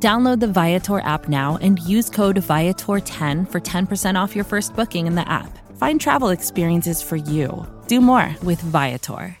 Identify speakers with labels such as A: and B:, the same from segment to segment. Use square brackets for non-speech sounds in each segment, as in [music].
A: Download the Viator app now and use code Viator10 for 10% off your first booking in the app. Find travel experiences for you. Do more with Viator.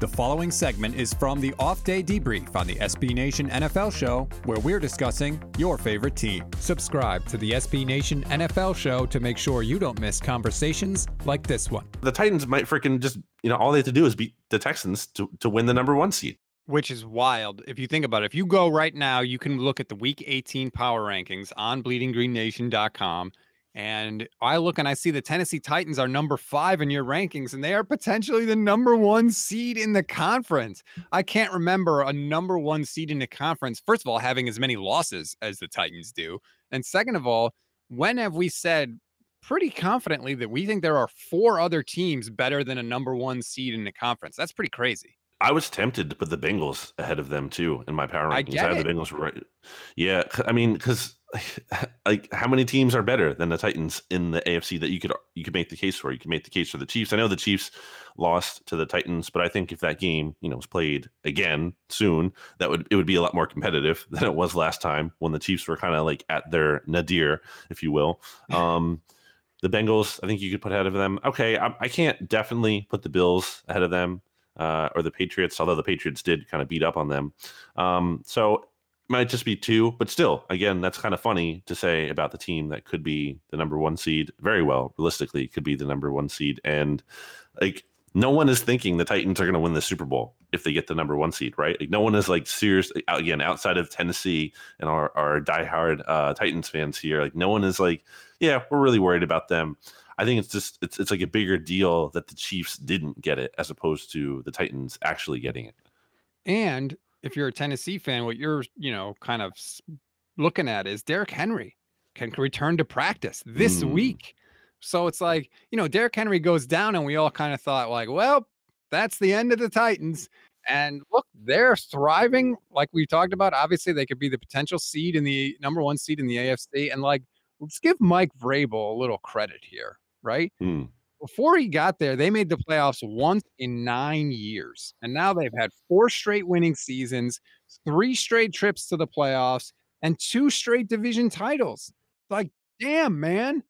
B: The following segment is from the Off Day Debrief on the SB Nation NFL Show, where we're discussing your favorite team. Subscribe to the SB Nation NFL Show to make sure you don't miss conversations like this one.
C: The Titans might freaking just, you know, all they have to do is beat the Texans to, to win the number one seed.
D: Which is wild. If you think about it, if you go right now, you can look at the week 18 power rankings on bleedinggreennation.com and I look and I see the Tennessee Titans are number five in your rankings, and they are potentially the number one seed in the conference. I can't remember a number one seed in the conference, first of all, having as many losses as the Titans do. And second of all, when have we said pretty confidently that we think there are four other teams better than a number one seed in the conference? That's pretty crazy.
C: I was tempted to put the Bengals ahead of them too in my power rankings. I,
D: get I
C: have the Bengals right. Yeah, I mean, because [laughs] like how many teams are better than the Titans in the AFC that you could you could make the case for? You could make the case for the Chiefs. I know the Chiefs lost to the Titans, but I think if that game you know was played again soon, that would it would be a lot more competitive [laughs] than it was last time when the Chiefs were kind of like at their nadir, if you will. [laughs] Um, the Bengals, I think you could put ahead of them. Okay, I, I can't definitely put the Bills ahead of them uh, or the Patriots, although the Patriots did kind of beat up on them. Um, so might just be two, but still, again, that's kind of funny to say about the team that could be the number one seed. Very well, realistically, could be the number one seed, and like no one is thinking the Titans are going to win the Super Bowl if they get the number one seed, right? Like no one is like serious again outside of Tennessee and our our diehard uh, Titans fans here. Like no one is like, yeah, we're really worried about them. I think it's just it's it's like a bigger deal that the Chiefs didn't get it as opposed to the Titans actually getting it.
D: And if you're a Tennessee fan, what you're you know kind of looking at is Derrick Henry can return to practice this mm. week. So it's like you know Derrick Henry goes down, and we all kind of thought like, well, that's the end of the Titans. And look, they're thriving, like we talked about. Obviously, they could be the potential seed in the number one seed in the AFC. And like, let's give Mike Vrabel a little credit here right? Mm. Before he got there, they made the playoffs once in nine years. And now they've had four straight winning seasons, three straight trips to the playoffs, and two straight division titles. Like, damn, man.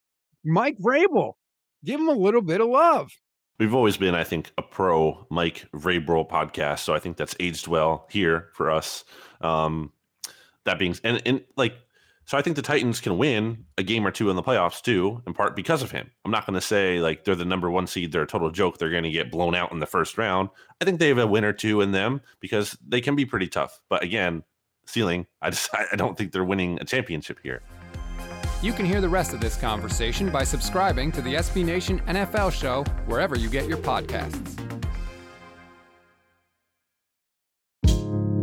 D: Mike Vrabel, give him a little bit of love.
C: We've always been, I think, a pro Mike Vrabel podcast. So I think that's aged well here for us. Um, that being and and like so I think the Titans can win a game or two in the playoffs too, in part because of him. I'm not going to say like they're the number one seed, they're a total joke, they're going to get blown out in the first round. I think they have a win or two in them because they can be pretty tough. But again, ceiling, I just [laughs] I don't think they're winning a championship here.
B: You can hear the rest of this conversation by subscribing to the SB Nation NFL show wherever you get your podcasts.